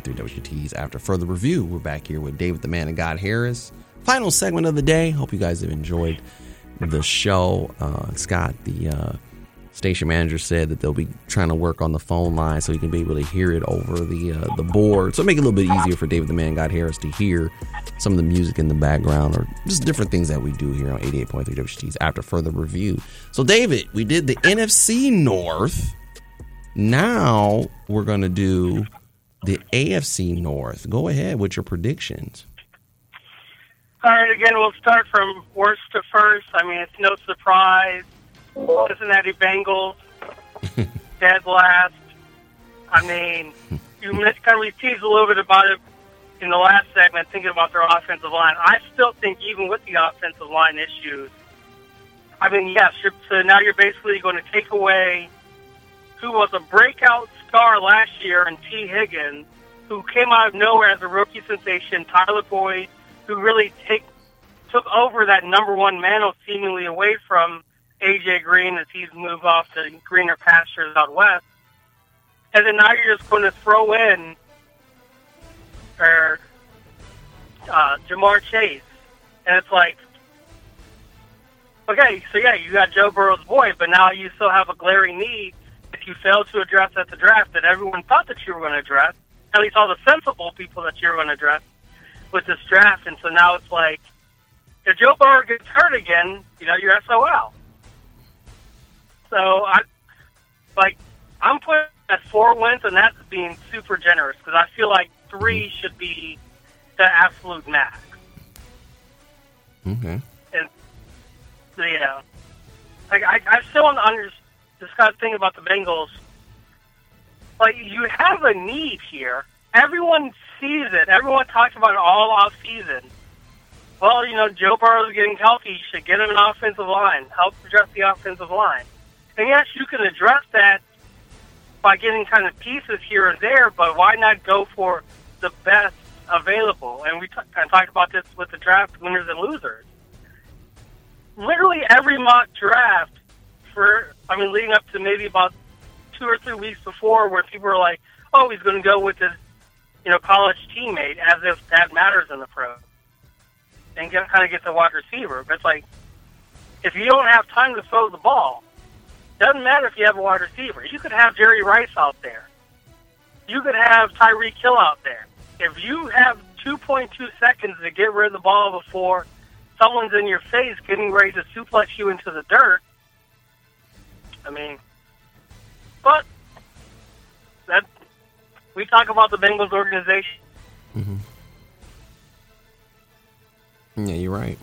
101.3 WTs. After further review, we're back here with David the Man and God Harris. Final segment of the day. Hope you guys have enjoyed the show. Uh, Scott, the uh, station manager, said that they'll be trying to work on the phone line so you can be able to hear it over the uh, the board. So make it a little bit easier for David the Man and God Harris to hear some of the music in the background or just different things that we do here on 88.3 WTs after further review. So, David, we did the NFC North now we're going to do the AFC North. Go ahead with your predictions. All right, again, we'll start from worst to first. I mean, it's no surprise. Cincinnati Bengals, dead last. I mean, you kind of we teased a little bit about it in the last segment, thinking about their offensive line. I still think, even with the offensive line issues, I mean, yes, you're, so now you're basically going to take away who was a breakout star last year in Tee Higgins, who came out of nowhere as a rookie sensation, Tyler Boyd, who really take, took over that number one mantle seemingly away from A.J. Green as he's moved off to greener pastures out west. And then now you're just going to throw in or, uh, Ja'Marr Chase. And it's like, okay, so yeah, you got Joe Burrow's boy, but now you still have a glaring need you failed to address at the draft that everyone thought that you were going to address, at least all the sensible people that you were going to address with this draft. And so now it's like, if Joe Burrow gets hurt again, you know, you're SOL. So I, like, I'm putting at four wins, and that's being super generous because I feel like three should be the absolute max. Okay. And yeah, like I, I still don't under this kind of thing about the Bengals. Like you have a need here. Everyone sees it. Everyone talks about it all off season. Well, you know, Joe Burrow's getting healthy. You should get him an offensive line. Help address the offensive line. And yes, you can address that by getting kind of pieces here and there, but why not go for the best available? And we kind of talked about this with the draft winners and losers. Literally every mock draft for, I mean, leading up to maybe about two or three weeks before, where people were like, "Oh, he's going to go with his, you know, college teammate," as if that matters in the pro, and get, kind of get the wide receiver. But it's like, if you don't have time to throw the ball, doesn't matter if you have a wide receiver. You could have Jerry Rice out there. You could have Tyreek Hill out there. If you have 2.2 seconds to get rid of the ball before someone's in your face getting ready to suplex you into the dirt, I mean, but that we talk about the Bengals organization. Mm-hmm. Yeah, you're right.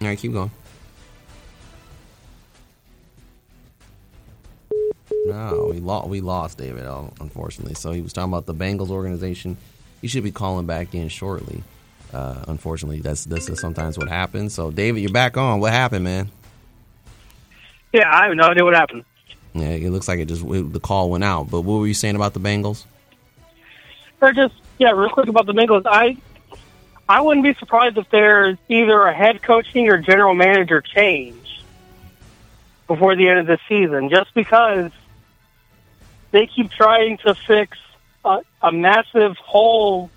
All right, keep going. No, we lost. We lost David, unfortunately. So he was talking about the Bengals organization. He should be calling back in shortly. Uh, unfortunately, that's this is sometimes what happens. So, David, you're back on. What happened, man? Yeah, I have no idea what happened. Yeah, it looks like it just it, the call went out. But what were you saying about the Bengals? Or just yeah, real quick about the Bengals. I I wouldn't be surprised if there's either a head coaching or general manager change before the end of the season, just because they keep trying to fix a, a massive hole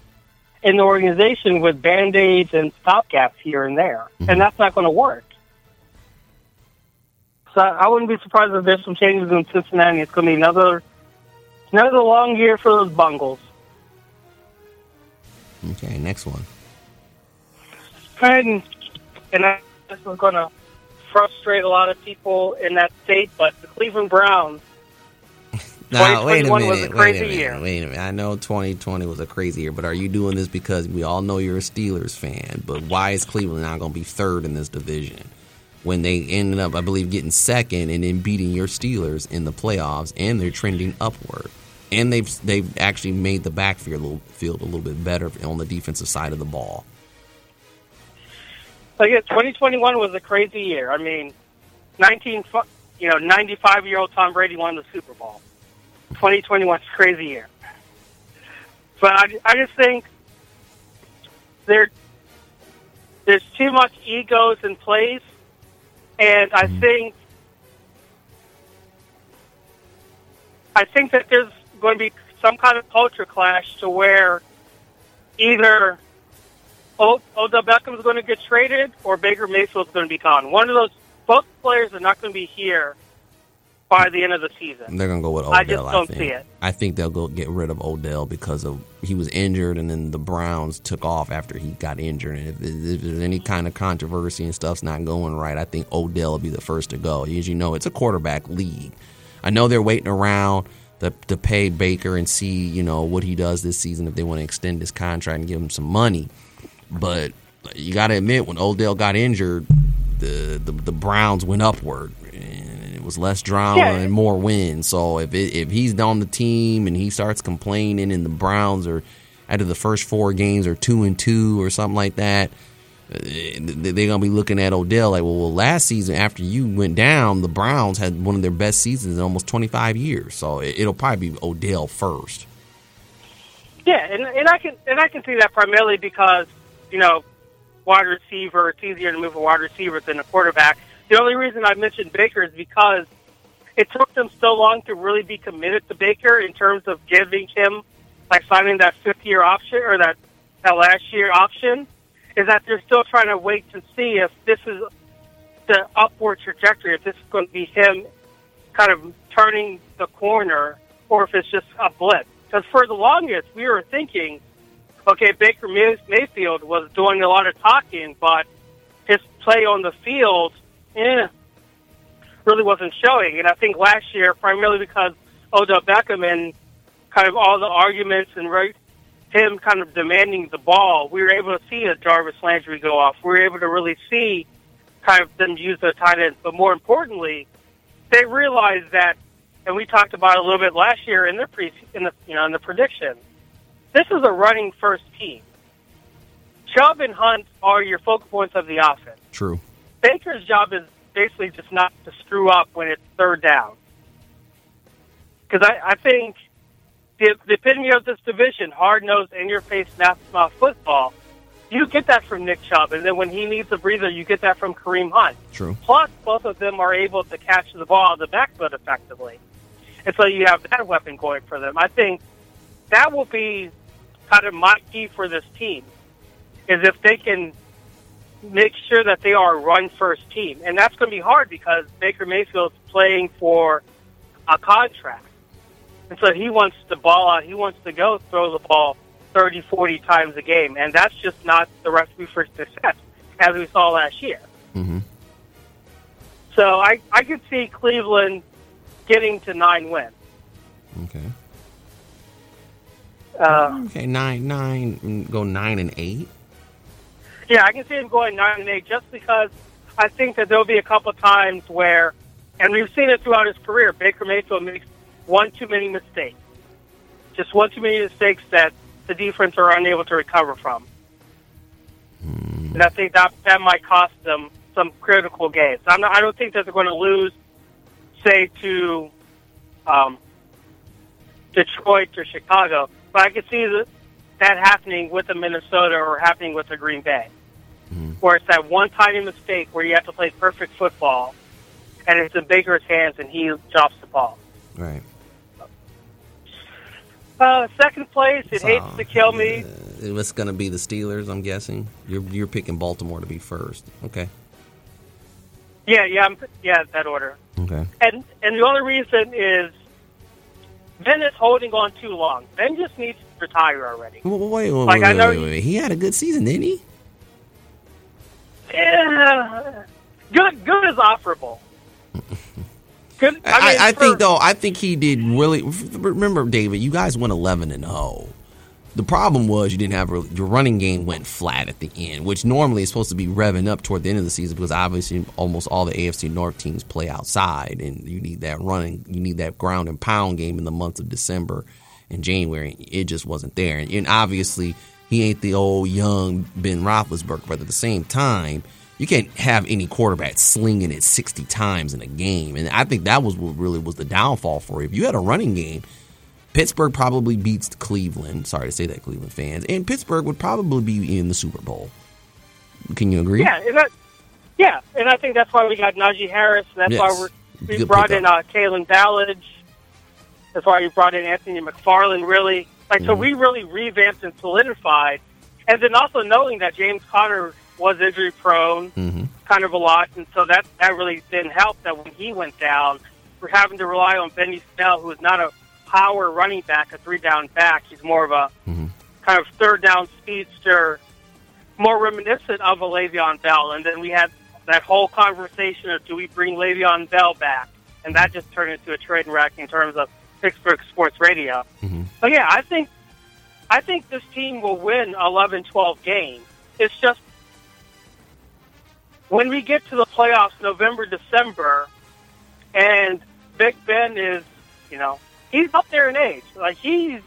in the organization with band aids and stopgaps here and there, and mm-hmm. that's not going to work. So I wouldn't be surprised if there's some changes in Cincinnati. It's going to be another another long year for those Bungles. Okay, next one. And and I just was gonna frustrate a lot of people in that state, but the Cleveland Browns. Now, wait a 2021 was a minute. Wait a minute. year. Wait a minute. I know 2020 was a crazy year, but are you doing this because we all know you're a Steelers fan? But why is Cleveland not going to be third in this division when they ended up, I believe, getting second and then beating your Steelers in the playoffs, and they're trending upward, and they've they've actually made the backfield a little, field a little bit better on the defensive side of the ball. Like yeah, 2021 was a crazy year. I mean, 19, you know, 95 year old Tom Brady won the Super Bowl. 2021 is a crazy year. But I, I just think there there's too much egos in place, and I mm. think I think that there's going to be some kind of culture clash to where either Odell Beckham's going to get traded or Baker Mayfield's going to be gone. One of those, both players are not going to be here by the end of the season. They're gonna go with Odell. I just don't think. see it. I think they'll go get rid of Odell because of he was injured, and then the Browns took off after he got injured. And if, if there's any kind of controversy and stuff's not going right, I think Odell will be the first to go. As you know, it's a quarterback league. I know they're waiting around to, to pay Baker and see you know what he does this season if they want to extend his contract and give him some money. But you got to admit, when Odell got injured, the, the the Browns went upward, was less drama and more wins. So if it, if he's on the team and he starts complaining, and the Browns are out of the first four games are two and two or something like that, uh, they're gonna be looking at Odell like, well, well, last season after you went down, the Browns had one of their best seasons in almost twenty five years. So it, it'll probably be Odell first. Yeah, and and I can and I can see that primarily because you know wide receiver. It's easier to move a wide receiver than a quarterback. The only reason I mentioned Baker is because it took them so long to really be committed to Baker in terms of giving him like signing that fifth year option or that that last year option. Is that they're still trying to wait to see if this is the upward trajectory, if this is going to be him kind of turning the corner or if it's just a blip. Because for the longest, we were thinking, okay, Baker May- Mayfield was doing a lot of talking, but his play on the field, eh, really wasn't showing. And I think last year, primarily because Odell Beckham and kind of all the arguments and right, him kind of demanding the ball, we were able to see a Jarvis Landry go off. We were able to really see kind of them use the tight ends. But more importantly, they realized that, and we talked about it a little bit last year in the pre, in the you know in the prediction. This is a running first team. Chubb and Hunt are your focal points of the offense. True. Baker's job is basically just not to screw up when it's third down. Because I, I think the, the epitome of this division, hard nosed, in your face, mouth football, you get that from Nick Chubb. And then when he needs a breather, you get that from Kareem Hunt. True. Plus, both of them are able to catch the ball in the backfield effectively. And so you have that weapon going for them. I think that will be kind of my key for this team, is if they can make sure that they are a run first team. And that's going to be hard because Baker Mayfield's playing for a contract. And so he wants the ball out. He wants to go throw the ball 30, 40 times a game. And that's just not the recipe for success, as we saw last year. hmm So I, I could see Cleveland getting to nine wins. Okay. Uh, Okay. Nine, nine, go nine and eight. Yeah, I can see him going nine and eight just because I think that there'll be a couple times where, and we've seen it throughout his career, Baker Mayfield makes one too many mistakes. Just one too many mistakes that the defense are unable to recover from. And I think that that might cost them some critical games. I'm not, I don't think that they're going to lose, say, to um, Detroit or Chicago, but I could see that, that happening with the Minnesota or happening with the Green Bay, where it's that one tiny mistake where you have to play perfect football, and it's in Baker's hands and he drops the ball. Right. Uh, second place, it So, hates to kill me. Uh, it's going to be the Steelers, I'm guessing. You're you're picking Baltimore to be first. Okay. Yeah, yeah, I'm, yeah, that order. Okay. And and the only reason is Ben is holding on too long. Ben just needs to retire already. Wait, wait, wait, Like, wait, I know wait, you- wait. He had a good season, didn't he? Yeah. good good is offerable. Good. I, I, mean, I for- think though, I think he did really. Remember, David, you guys went eleven and zero. The problem was you didn't have really, your running game went flat at the end, which normally is supposed to be revving up toward the end of the season because obviously almost all the AFC North teams play outside, and you need that running, you need that ground and pound game in the months of December and January. It just wasn't there, and, and obviously he ain't the old young Ben Roethlisberger, but at the same time, you can't have any quarterback slinging it 60 times in a game. And I think that was what really was the downfall for you. If you had a running game, Pittsburgh probably beats Cleveland. Sorry to say that, Cleveland fans. And Pittsburgh would probably be in the Super Bowl. Can you agree? Yeah, and that, yeah, and I think that's why we got Najee Harris. And that's Yes. why we're, we brought in uh, Kalen Ballage. That's why we brought in Anthony McFarland. Really, like so, Mhm. we really revamped and solidified. And then also knowing that James Conner was injury prone, hmm kind of a lot, and so that that really didn't help. That when he went down, we're having to rely on Benny Snell, who is not a power running back, a three down back. He's more of a Mhm. kind of third down speedster, more reminiscent of a Le'Veon Bell. And then we had that whole conversation of do we bring Le'Veon Bell back, and that just turned into a train wreck in terms of Pittsburgh sports radio. Mhm. But yeah, I think I think this team will win 11, 12 games. It's just when we get to the playoffs, November, December, and Big Ben is, you know, he's up there in age. Like he's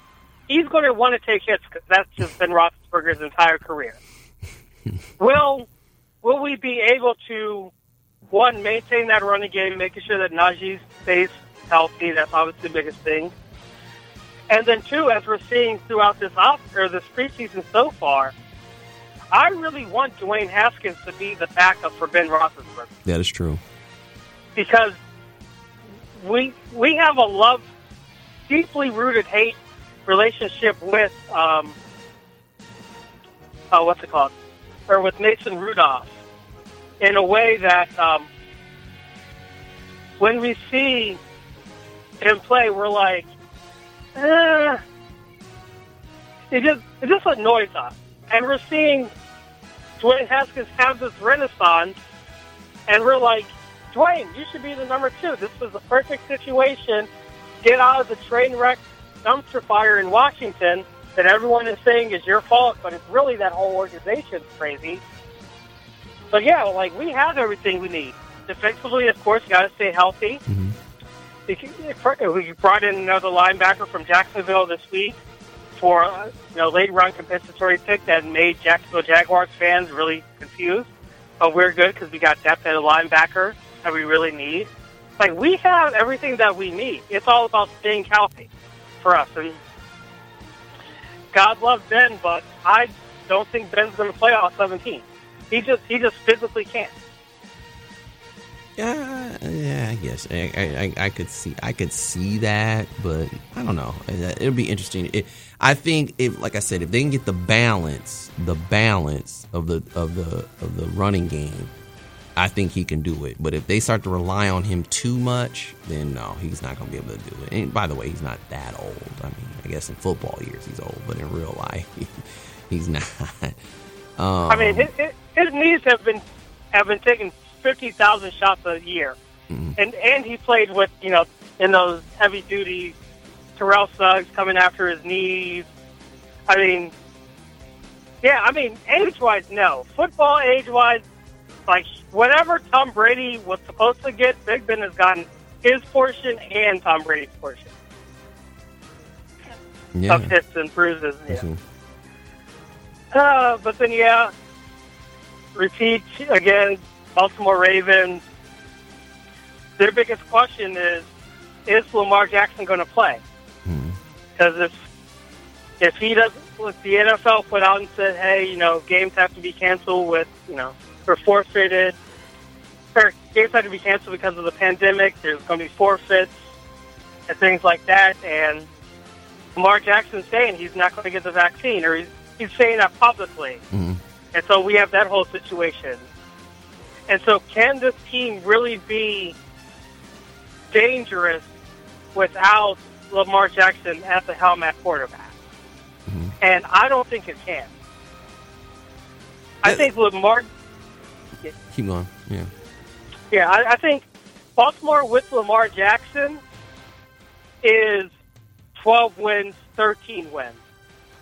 he's going to want to take hits because that's just been Roethlisberger's entire career. will will we be able to one maintain that running game, making sure that Najee stays healthy? That's obviously the biggest thing. And then two, as we're seeing throughout this off or this preseason so far, I really want Dwayne Haskins to be the backup for Ben Roethlisberger That is true. because we we have a love, deeply rooted hate relationship with um, oh, what's it called, or with Mason Rudolph, in a way that um, when we see him play, we're like, eh, it just it just annoys us, and we're seeing Dwayne Haskins have this renaissance, and we're like. Dwayne, you should be the number two. This was the perfect situation. Get out of the train wreck dumpster fire in Washington that everyone is saying is your fault, but it's really that whole organization's crazy. But yeah, like we have everything we need. Defensively, of course, got to stay healthy. Mhm. We brought in another linebacker from Jacksonville this week for a you know late round compensatory pick that made Jacksonville Jaguars fans really confused. But we're good because we got depth at a linebacker that we really need. Like we have everything that we need. It's all about staying healthy for us. And God love Ben, but I don't think Ben's going to play all 17. He just he just physically can't. Yeah, yeah, I guess I, I, I- could see I could see that, but I don't know. It- It'll be interesting. It, I think if, like I said, if they can get the balance, the balance of the of the of the running game, I think he can do it. But if they start to rely on him too much, then no, he's not going to be able to do it. And by the way, he's not that old. I mean, I guess in football years he's old, but in real life, he's not. Um, I mean, his, his, his knees have been have been taking fifty thousand shots a year, Mhm. and and he played with you know in those heavy duty Terrell Suggs coming after his knees. I mean, yeah, I mean age wise, no. Football age wise, like whatever Tom Brady was supposed to get, Big Ben has gotten his portion and Tom Brady's portion yeah. of hits and bruises. Yeah. Mhm. Uh, but then, yeah, repeat again. Baltimore Ravens. Their biggest question is: Is Lamar Jackson going to play? Because if if he doesn't, if the NFL put out and said, "Hey, you know, games have to be canceled with, you know, or forfeited," or games have to be canceled because of the pandemic. There's going to be forfeits and things like that, and Lamar Jackson's saying he's not going to get the vaccine, or he's he's saying that publicly. Mhm. And so we have that whole situation. And so can this team really be dangerous without Lamar Jackson at the helm at quarterback? Mhm. And I don't think it can. I think Lamar Keep going. Yeah. Yeah, I, I think Baltimore with Lamar Jackson is 12 wins, 13 wins.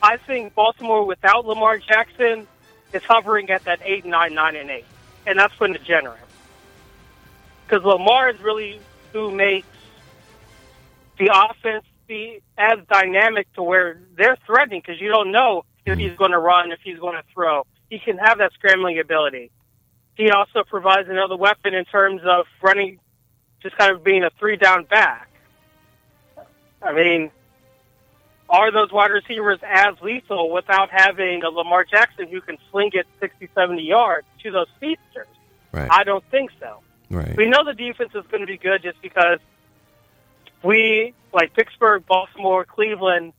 I think Baltimore without Lamar Jackson is hovering at that 8, 9, 9, and 8. And that's been degenerate. Because Lamar is really who makes the offense be as dynamic to where they're threatening because you don't know if he's going to run, if he's going to throw. He can have that scrambling ability. He also provides another weapon in terms of running, just kind of being a three down back. I mean, are those wide receivers as lethal without having a Lamar Jackson who can sling it 60, 70 yards to those speedsters? Right. I don't think so. right. We know the defense is going to be good just because we, like Pittsburgh, Baltimore, Cleveland,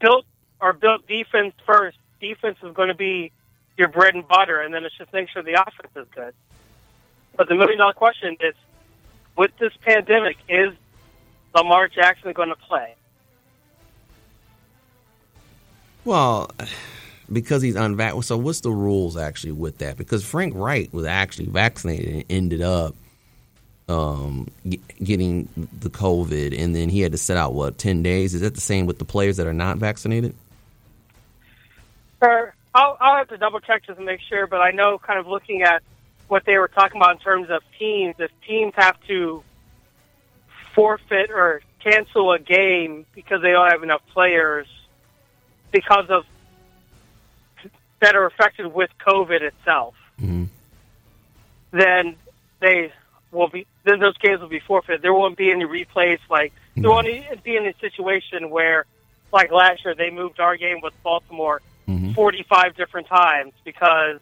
built our built defense first. Defense is going to be your bread and butter, and then it's just make sure the offense is good. But the million dollar question is, with this pandemic, is Lamar Jackson going to play? Well, because he's unvaccinated. So, what's the rules actually with that? Because Frank Wright was actually vaccinated and ended up um, getting the COVID, and then he had to sit out what ten days. Is that the same with the players that are not vaccinated? Or I'll, I'll have to double check just to make sure, but I know kind of looking at what they were talking about in terms of teams, if teams have to forfeit or cancel a game because they don't have enough players because of that are affected with COVID itself, Mhm. then they will be then those games will be forfeited. There won't be any replays. Like there won't be any situation where, like last year, they moved our game with Baltimore Mhm. 45 different times because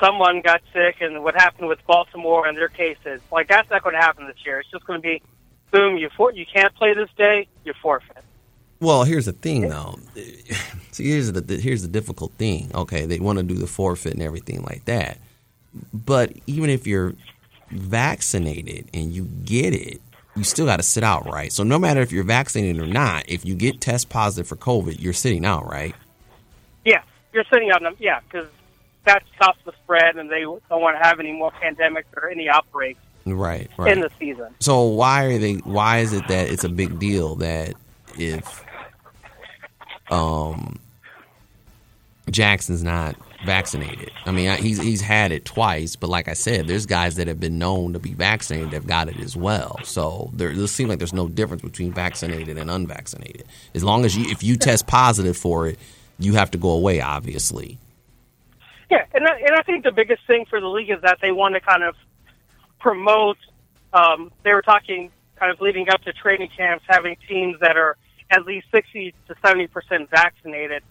someone got sick and what happened with Baltimore and their cases. Like that's not going to happen this year. It's just going to be, boom, you for, you can't play this day, you forfeit. Well, here's the thing, though. See, here's the, here's the difficult thing. Okay, they want to do the forfeit and everything like that, but even if you're vaccinated and you get it, you still got to sit out, right? So no matter if you're vaccinated or not, if you get test positive for COVID, you're sitting out, right? Yeah, you're sitting out. Yeah, because that stops the spread, and they don't want to have any more pandemics or any outbreaks Right, right. in the season. So why are they? Why is it that it's a big deal that if um Jackson's not vaccinated? I mean, he's he's had it twice, but like I said, there's guys that have been known to be vaccinated that have got it as well. So there, it seems like there's no difference between vaccinated and unvaccinated. As long as you, if you test positive for it, you have to go away. Obviously, Yeah, and I, and I think the biggest thing for the league is that they want to kind of promote. Um, they were talking kind of leading up to training camps, having teams that are at least sixty to seventy percent vaccinated,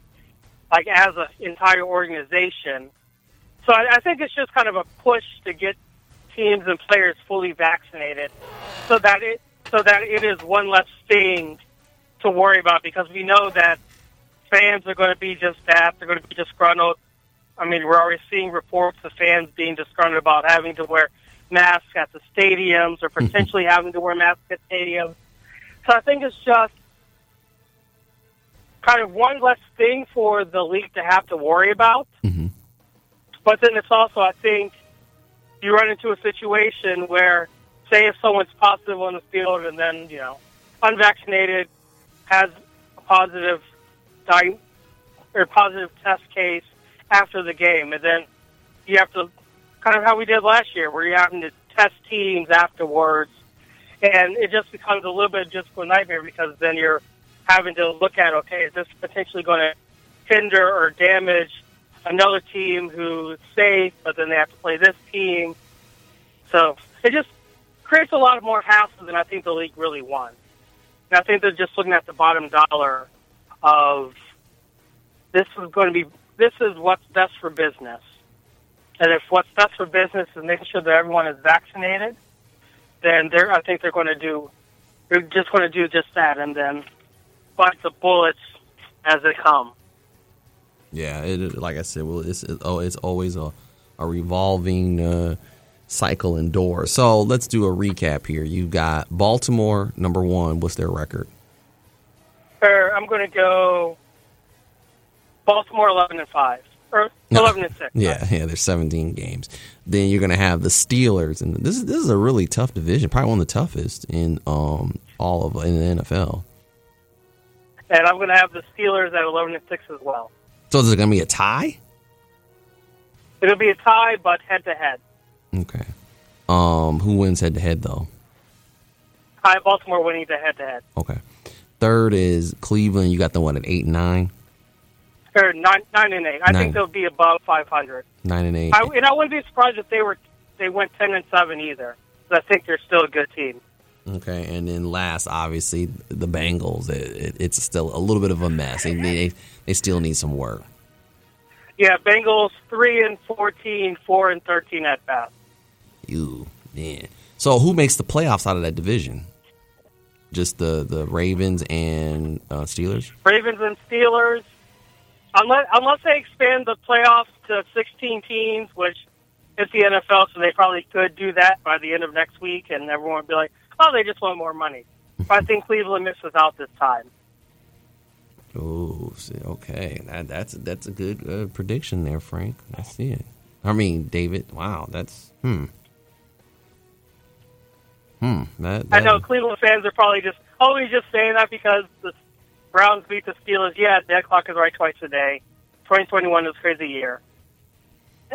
like as an entire organization. So I, I think it's just kind of a push to get teams and players fully vaccinated, so that it so that it is one less thing to worry about because we know that fans are going to be just that they're going to be disgruntled. I mean, we're already seeing reports of fans being disgruntled about having to wear masks at the stadiums or mm-hmm. potentially having to wear masks at stadiums. So I think it's just kind of one less thing for the league to have to worry about. Mhm. But then it's also, I think, you run into a situation where, say, if someone's positive on the field and then, you know, unvaccinated has a positive di- or positive test case after the game, and then you have to kind of how we did last year, where you're having to test teams afterwards, and it just becomes a little bit just a nightmare because then you're having to look at okay, is this potentially going to hinder or damage another team who's safe, but then they have to play this team. So it just creates a lot of more hassle than I think the league really wants. And I think they're just looking at the bottom dollar of this is going to be this is what's best for business. And if what's best for business is making sure that everyone is vaccinated, then they're I think they're going to do they're just going to do just that and then bite the bullets as they come. Yeah, it, like I said, well, it's it, oh, it's always a a revolving uh, cycle and door. So let's do a recap here. You got Baltimore number one. What's their record? Or I'm going to go Baltimore 11 and 5. or No. eleven and six. Yeah, yeah. There's 17 games. Then you're gonna have the Steelers, and this is this is a really tough division, probably one of the toughest in um all of in the NFL. And I'm going to have the Steelers at eleven and six as well. So is it gonna be a tie? It'll be a tie, but head to head. Okay. Um, who wins head to head though? I Baltimore winning the head to head. Okay. Third is Cleveland. You got the one at eight and nine, Or nine, nine and eight. I Nine. think they'll be above 500. nine and eight. I, and I wouldn't be surprised if they were they went 10 and seven either. I think they're still a good team. Okay, and then last, obviously, the Bengals. It, it, it's still a little bit of a mess. They, they they still need some work. Yeah, Bengals three and 14, four and 13 at best. You man. So who makes the playoffs out of that division? Just the the Ravens and uh, Steelers. Ravens and Steelers. Unless unless they expand the playoffs to 16 teams, which it's the NFL, so they probably could do that by the end of next week, and everyone would be like, "Oh, they just want more money." But I think Cleveland misses out this time. Oh, okay. That, that's that's a good uh, prediction there, Frank. I see it. I mean, David. Wow, that's hmm. Hmm. That, I know Cleveland fans are probably just always just saying that because the Browns beat the Steelers. Yeah, dead clock is right twice a day. 2021 is a crazy year.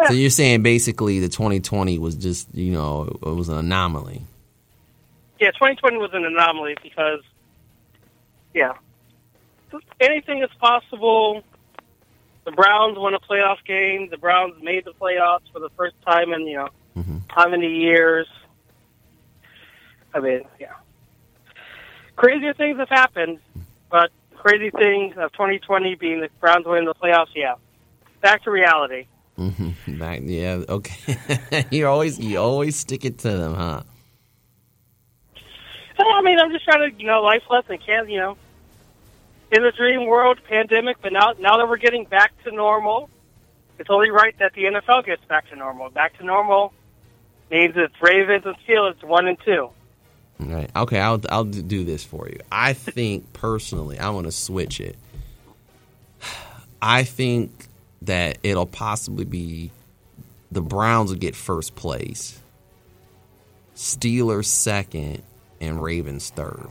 So you're saying basically the 2020 was just you know it was an anomaly. Yeah, 2020 was an anomaly because, yeah, anything is possible. The Browns won a playoff game. The Browns made the playoffs for the first time in you know Mhm. how many years? I mean, yeah, crazier things have happened, but crazy thing of 2020 being the Browns winning the playoffs. Yeah, back to reality. hmm Back, yeah. Okay. you always you always stick it to them, huh? Well, I mean, I'm just trying to, you know, life lesson. Can't, you know, in the dream world, pandemic, but now, now that we're getting back to normal, it's only right that the NFL gets back to normal. Back to normal means it's Ravens and Steelers one and two. Right. Okay. I'll I'll do this for you. I think personally, I want to switch it. I think that it'll possibly be the Browns will get first place, Steelers second, and Ravens third.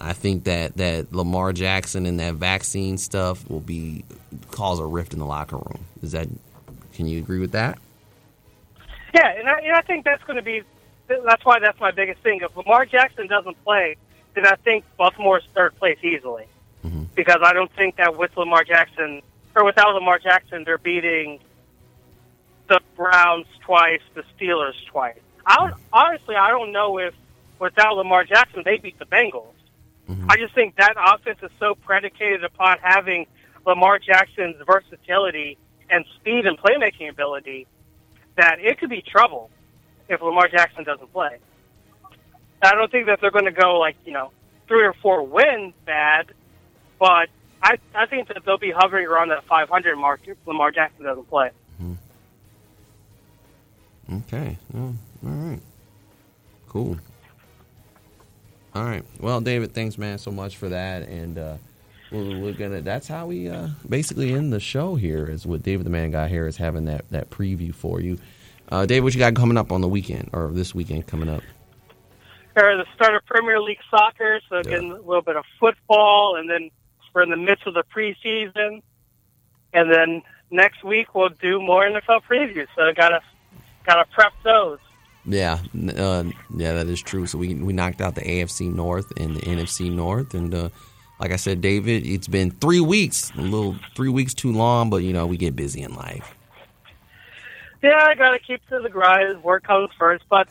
I think that that Lamar Jackson and that vaccine stuff will be cause a rift in the locker room. Is that? Can you agree with that? Yeah, and I, and I think that's going to be, that's why that's my biggest thing. If Lamar Jackson doesn't play, then I think Baltimore's third place easily. Mhm. Because I don't think that with Lamar Jackson, or without Lamar Jackson, they're beating the Browns twice, the Steelers twice. I don't, honestly, I don't know if without Lamar Jackson, they beat the Bengals. Mm-hmm. I just think that offense is so predicated upon having Lamar Jackson's versatility and speed and playmaking ability that it could be trouble if Lamar Jackson doesn't play. I don't think that they're going to go like you know three or four wins bad, but I I think that they'll be hovering around that 500 mark if Lamar Jackson doesn't play. Mm-hmm. Okay. Oh, all right. Cool. All right. Well, David, thanks, man, so much for that. And uh, we're, we're gonna. That's how we uh, basically end the show here. Is with David the Man Guy here is having that that preview for you. Uh, Dave, what you got coming up on the weekend or this weekend coming up? Or the start of Premier League soccer, so getting a little bit of football, and then we're in the midst of the preseason, and then next week we'll do more NFL previews. So gotta gotta prep those. Yeah, uh, yeah, that is true. So we we knocked out the AFC North and the NFC North, and uh, like I said, David, it's been three weeks, a little three weeks too long, but you know we get busy in life. Yeah, I gotta keep to the grind. Work comes first, but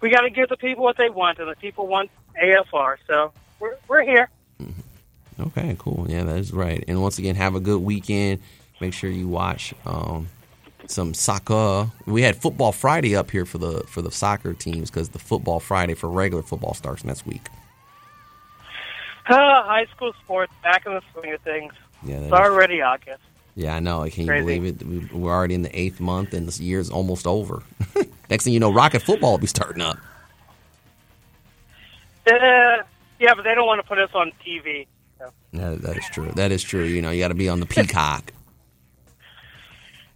we gotta give the people what they want, and the people want AFR. So we're we're here. Okay, cool. Yeah, that is right. And once again, have a good weekend. Make sure you watch um, some soccer. We had football Friday up here for the for the soccer teams because the football Friday for regular football starts next week. Ah, high school sports back in the swing of things. Yeah, It's already August. yeah, I know. I Can you Crazy. believe it? We- We're already in the eighth month, and this year's almost over. Next thing you know, Rocket football will be starting up. Uh, yeah, but they don't want to put us on TV. So. That, that is true. That is true. You know, you got to be on the peacock.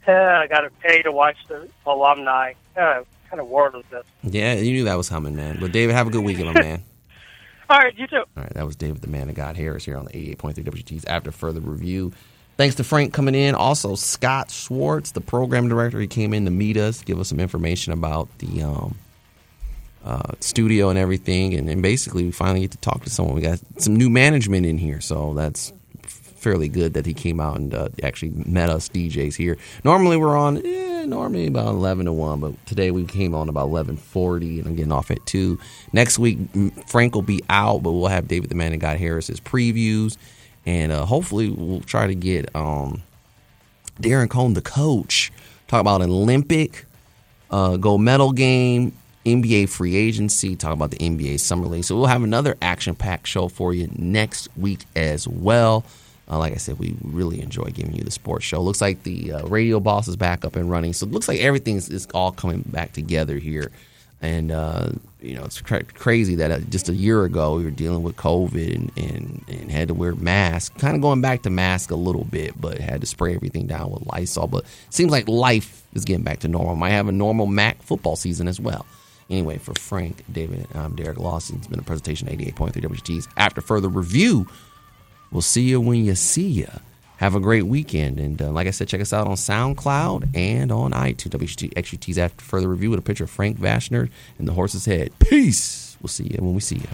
Uh, I got to pay to watch the alumni. Uh, kind of world is this? Yeah, you knew that was coming, man. But David, have a good weekend, man. All right, you too. All right, that was David, the man of God Harris, here on the 88.3 WGTs. After further review, thanks to Frank coming in. Also, Scott Schwartz, the program director, he came in to meet us, give us some information about the um, uh, studio and everything. And, and basically, we finally get to talk to someone. We got some new management in here, so that's fairly good that he came out and uh, actually met us DJs here. Normally, we're on. Eh, normally about 11 to 1 but today we came on about 11.40 and i'm getting off at 2 next week frank will be out but we'll have david the man and god harris's previews and uh, hopefully we'll try to get um, darren Cone, the coach talk about an olympic uh, gold medal game nba free agency talk about the nba summer league so we'll have another action packed show for you next week as well uh, like I said, we really enjoy giving you the sports show. Looks like the uh, radio boss is back up and running, so it looks like everything is, all coming back together here. And uh, you know, it's cra- crazy that uh, just a year ago we were dealing with COVID and, and, and had to wear masks. Kind of going back to mask a little bit, but had to spray everything down with Lysol. But seems like life is getting back to normal. Might have a normal MAC football season as well. Anyway, for Frank, David, I'm Derek Lawson. It's been a presentation 88.3 WGTs. After further review We'll see you when you see you. Have a great weekend. And uh, like I said, check us out on SoundCloud and on iTunes. WGT XUT's after further review with a picture of Frank Vashner and the horse's head. Peace. We'll see you when we see you.